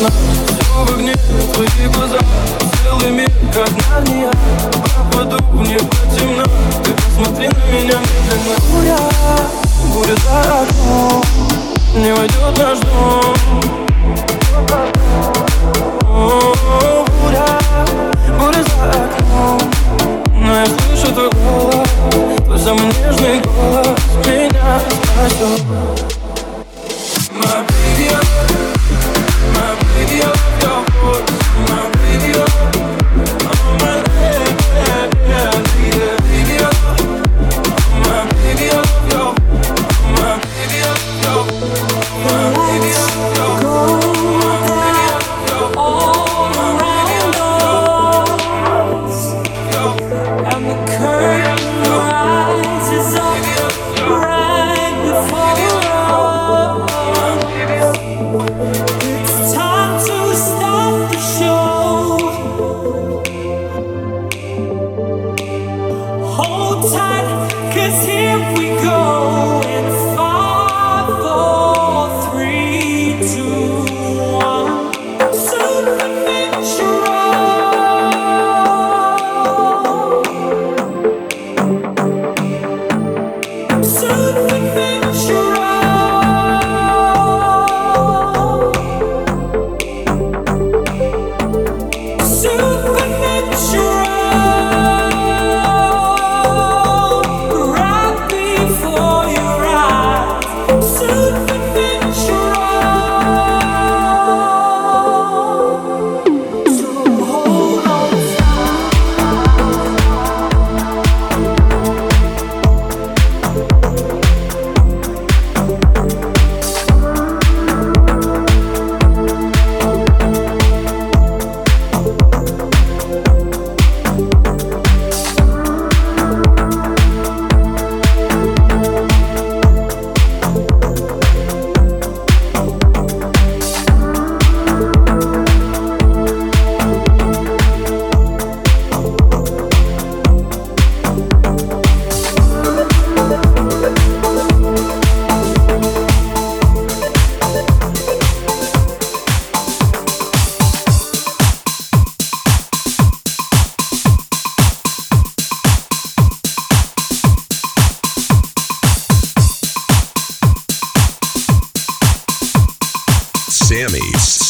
love.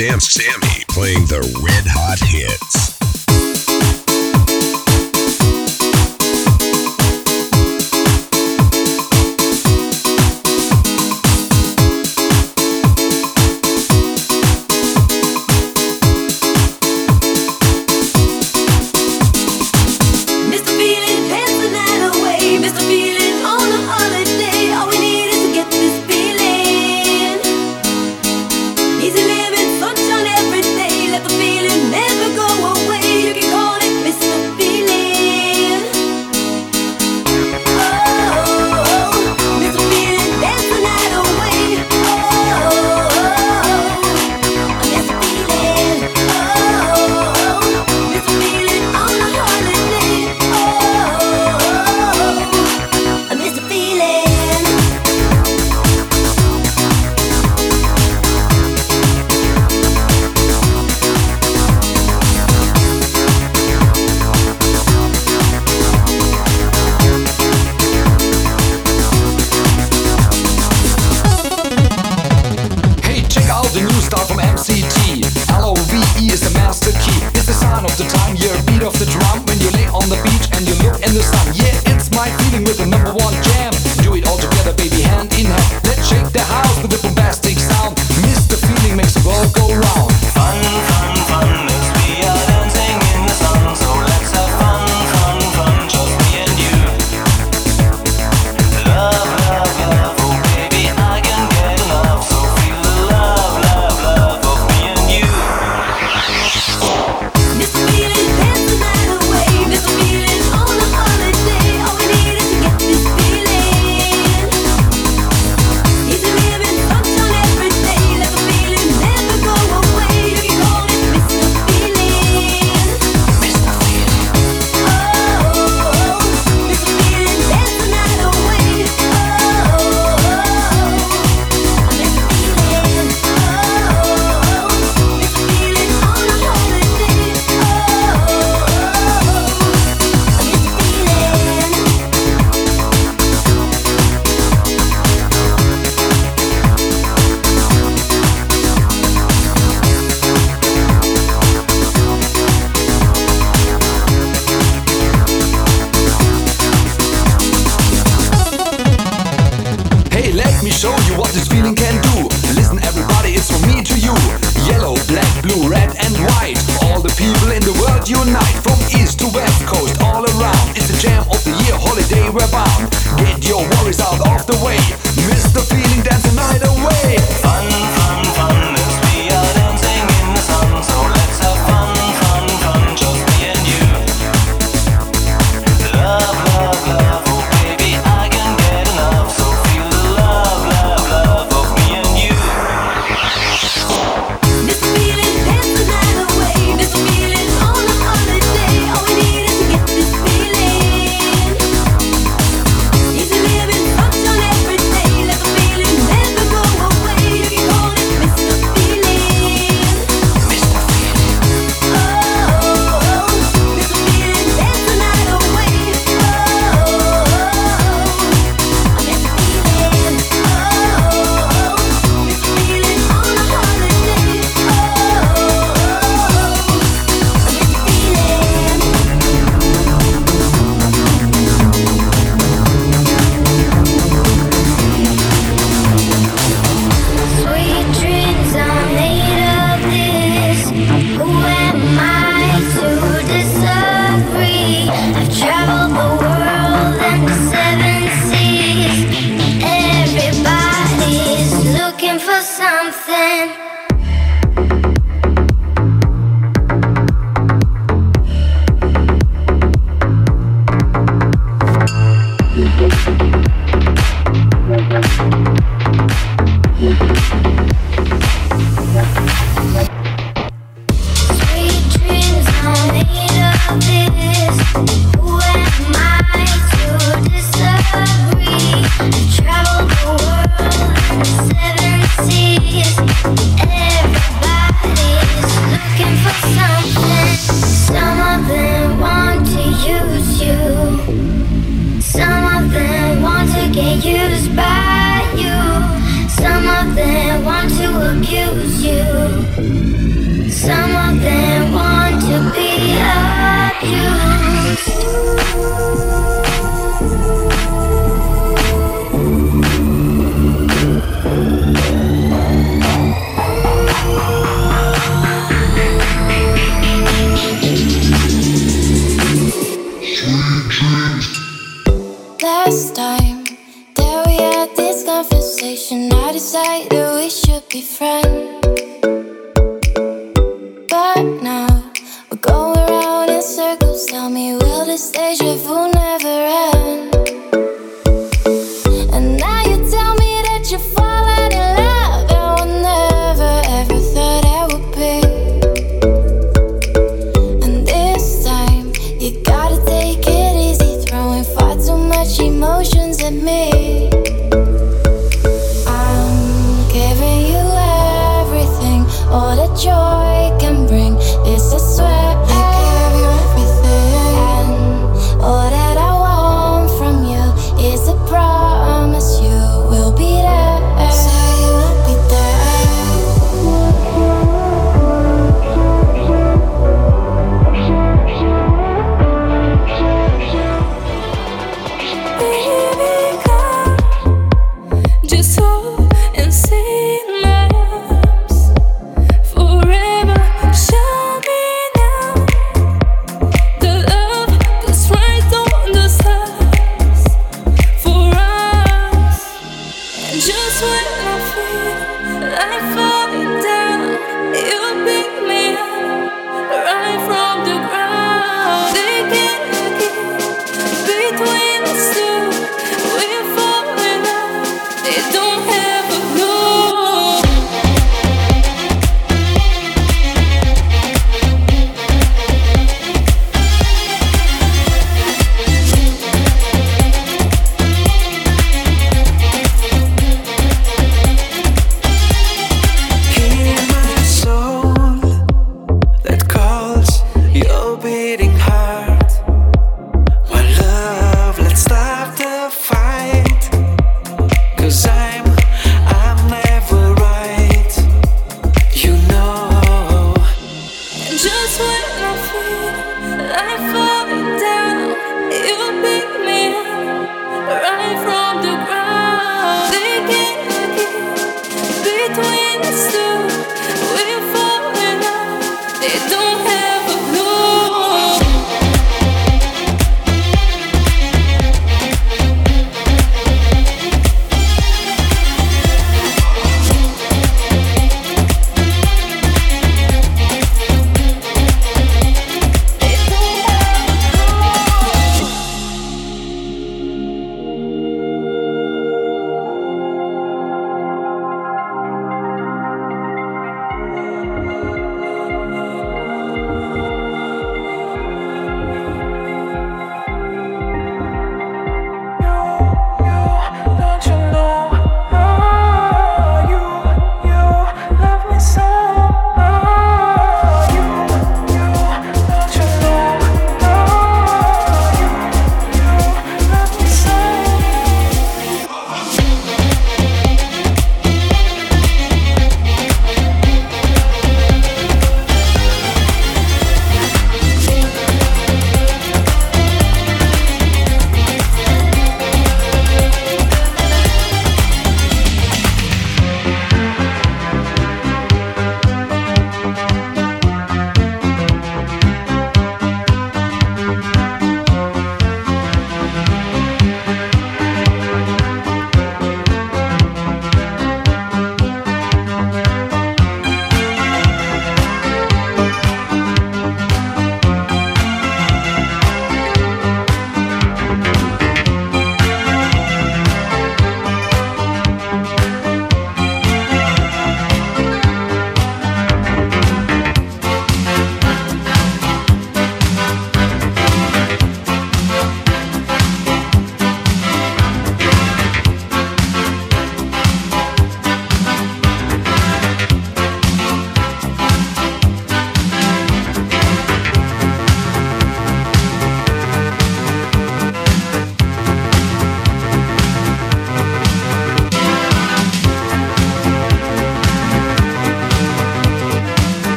Sam, Sammy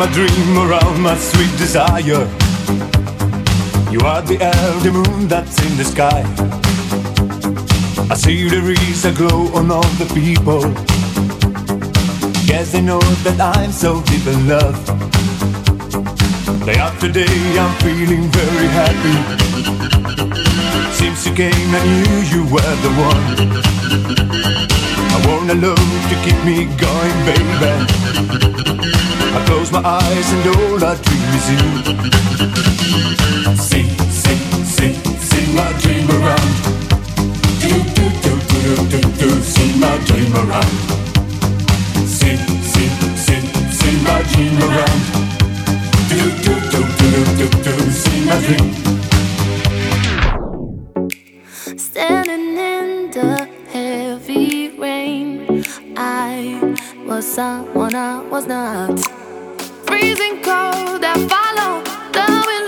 my dream around my sweet desire. You are the the moon that's in the sky. I see there is a glow on all the people. Guess they know that I'm so deep in love. Day after day, I'm feeling very happy. Since you came, I knew you were the one. I want a love to keep me going, baby. I close my eyes and all I dream is you. See, see, see, see my dream around. Do, do, do, do, do, do, do, see my dream around. See, see, see, see my dream around. Do, do, do, do, do, do, do, see my dream. Standing in the heavy rain, I was someone I was not. Freezing cold, I follow the wind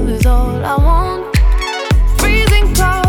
is all I want. Freezing cold,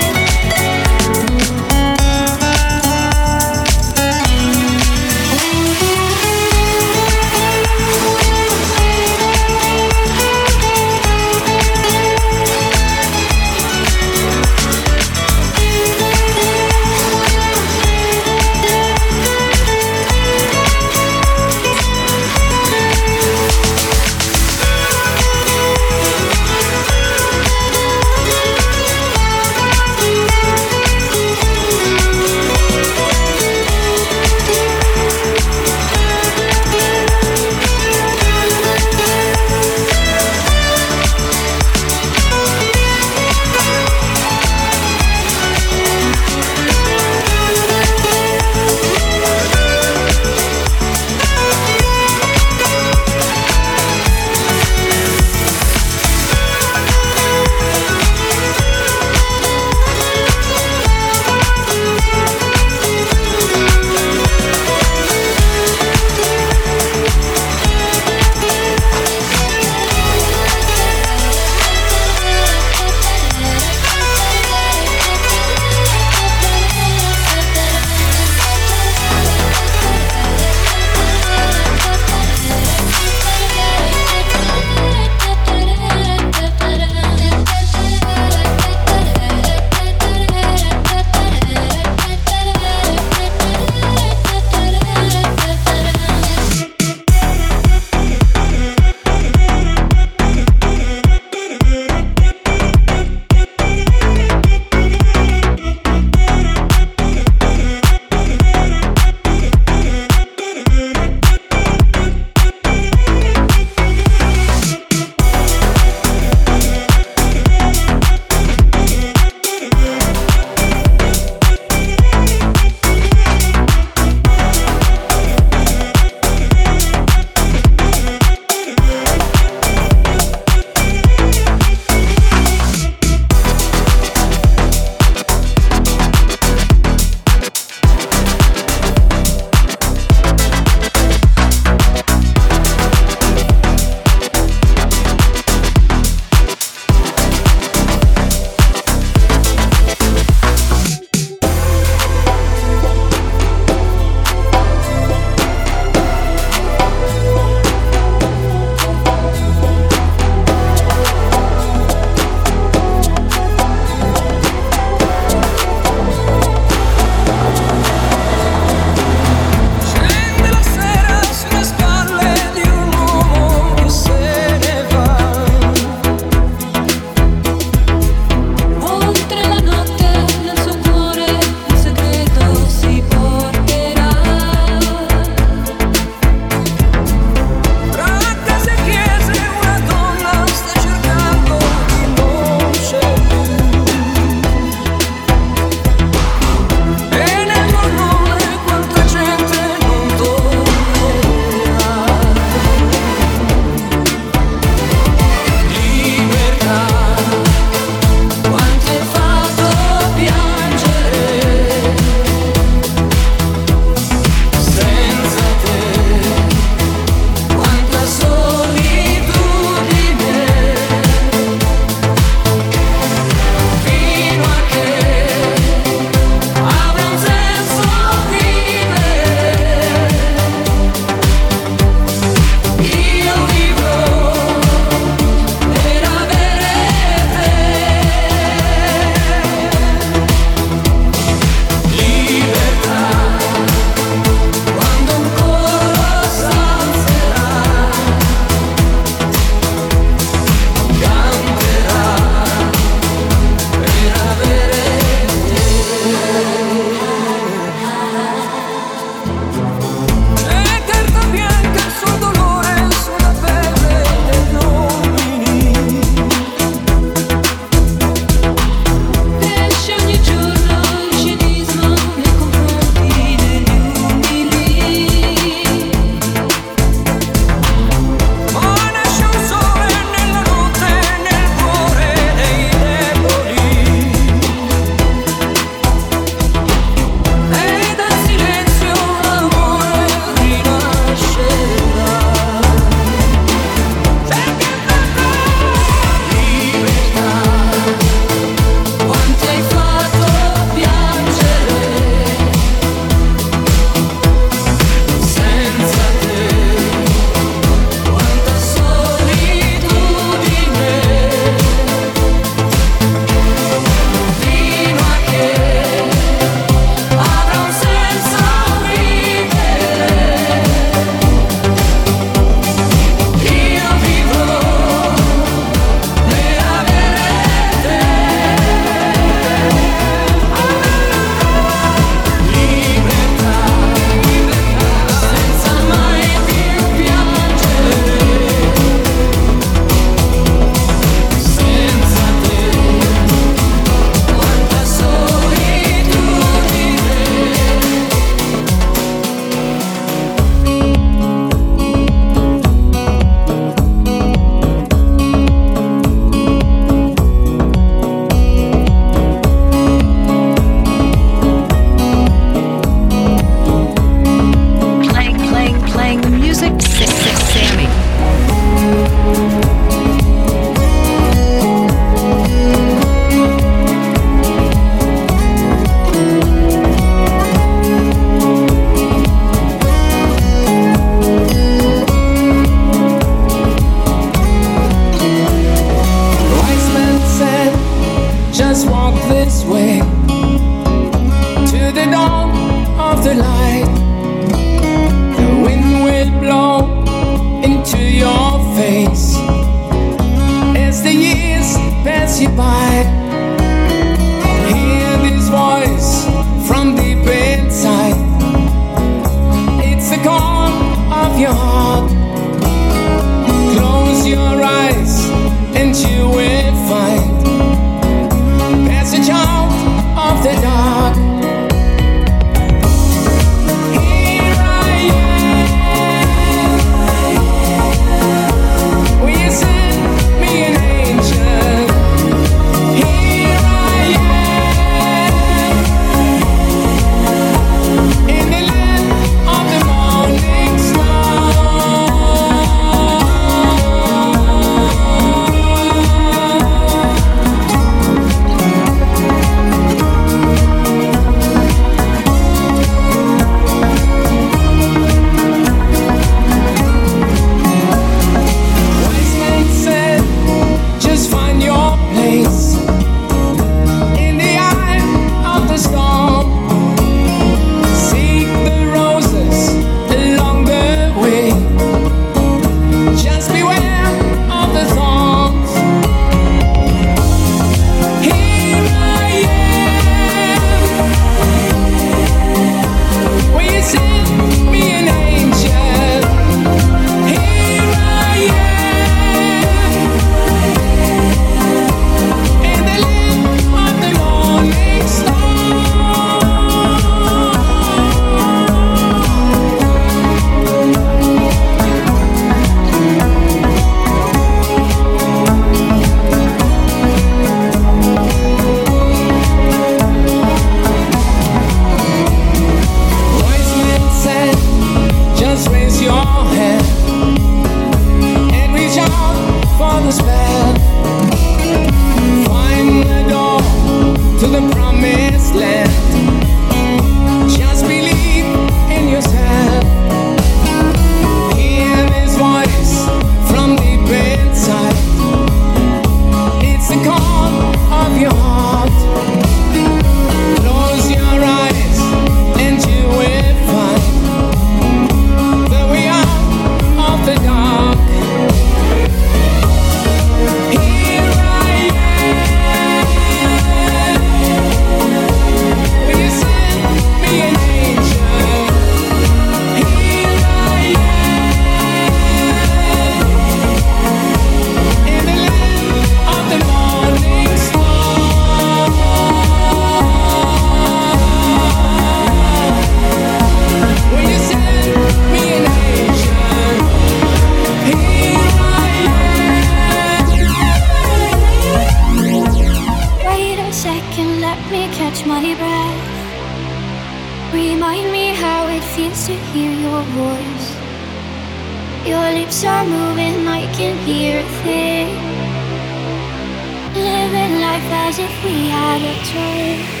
life as if we had a choice.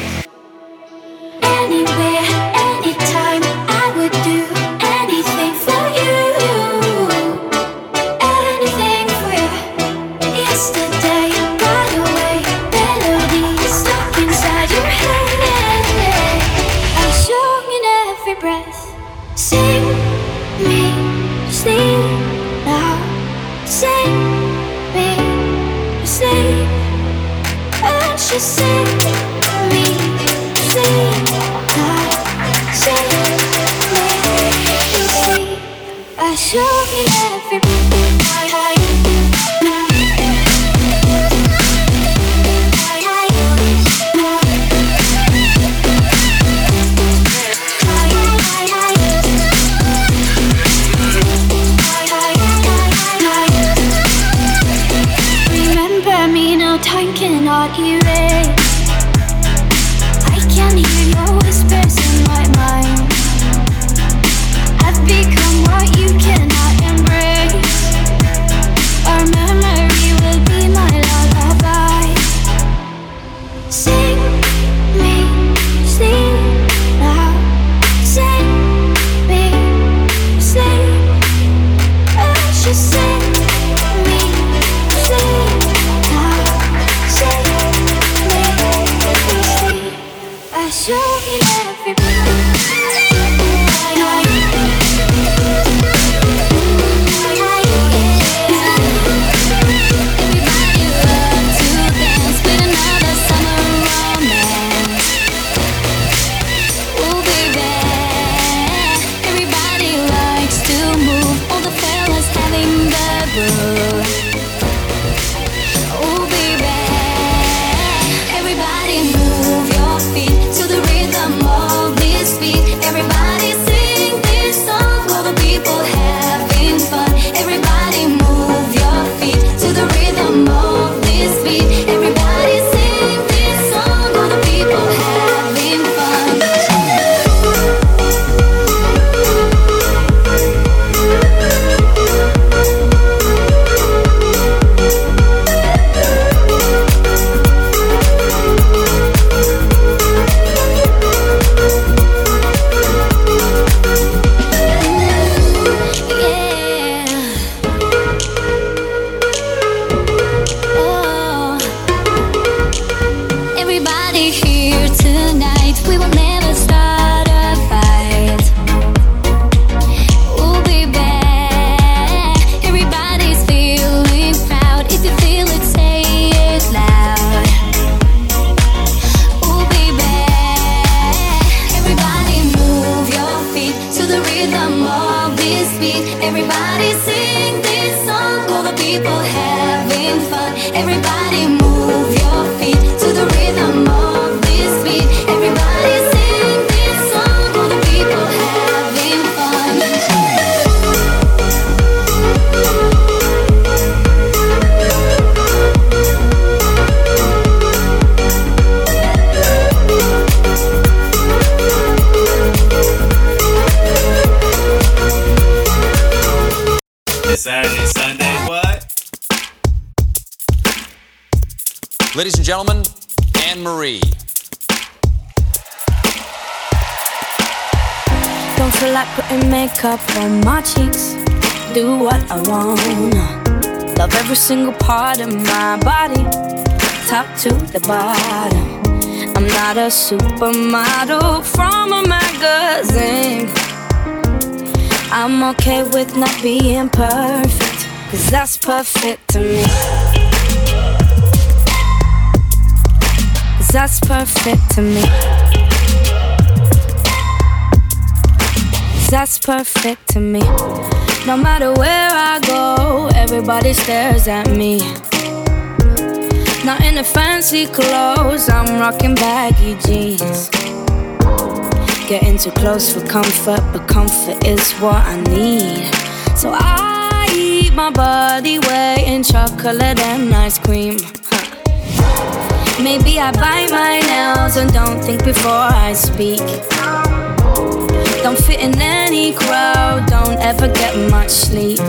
the bottom. I'm not a supermodel from a magazine. I'm okay with not being perfect, cause that's perfect to me. Cause that's perfect to me. Cause that's perfect to me. No matter where I go, everybody stares at me. Not in the fancy clothes, I'm rocking baggy jeans. Getting too close for comfort, but comfort is what I need. So I eat my body weight in chocolate and ice cream. Maybe I bite my nails and don't think before I speak. Don't fit in any crowd, don't ever get much sleep.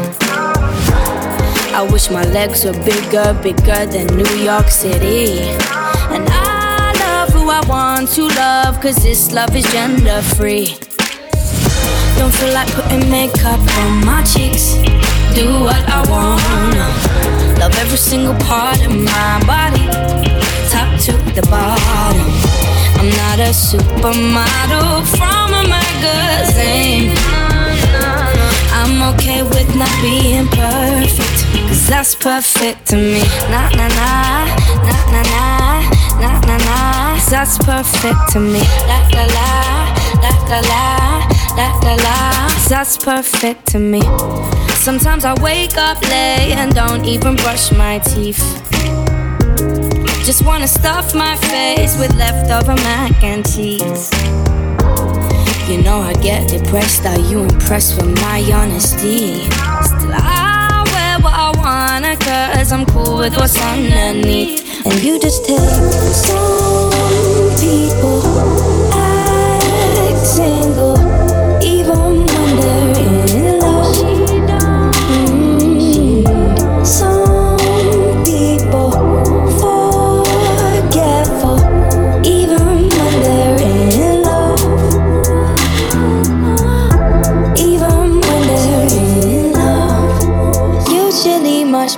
I wish my legs were bigger, bigger than New York City. And I love who I want to love, cause this love is gender free. Don't feel like putting makeup on my cheeks. Do what I wanna. Love every single part of my body, top to the bottom. I'm not a supermodel from a magazine. I'm okay with not being perfect, cause that's perfect to me. Nah, nah, nah, nah, nah, nah, nah, nah, nah, 'cause that's perfect to me. La, la, la, la, la, la, la, la, la, 'cause that's perfect to me. Sometimes I wake up late and don't even brush my teeth. Just wanna stuff my face with leftover mac and cheese. You know I get depressed. Are you impressed with my honesty? Still, I cause I'm cool with what's underneath. And you just take some people act single, even when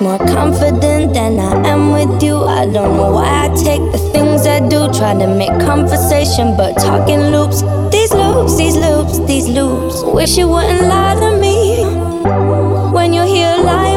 more confident than I am with you. I don't know why I take the things I do, try to make conversation, but talking loops. These loops, these loops, these loops. Wish you wouldn't lie to me when you're here lying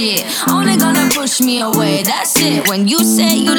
shit. Only gonna push me away, that's it. When you say you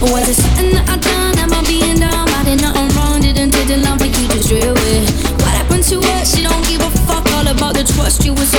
Was it something that I done? Am I being dumb? I did nothing wrong, didn't do the love, but you just drew it. What happened to us? She don't give a fuck all about the trust you was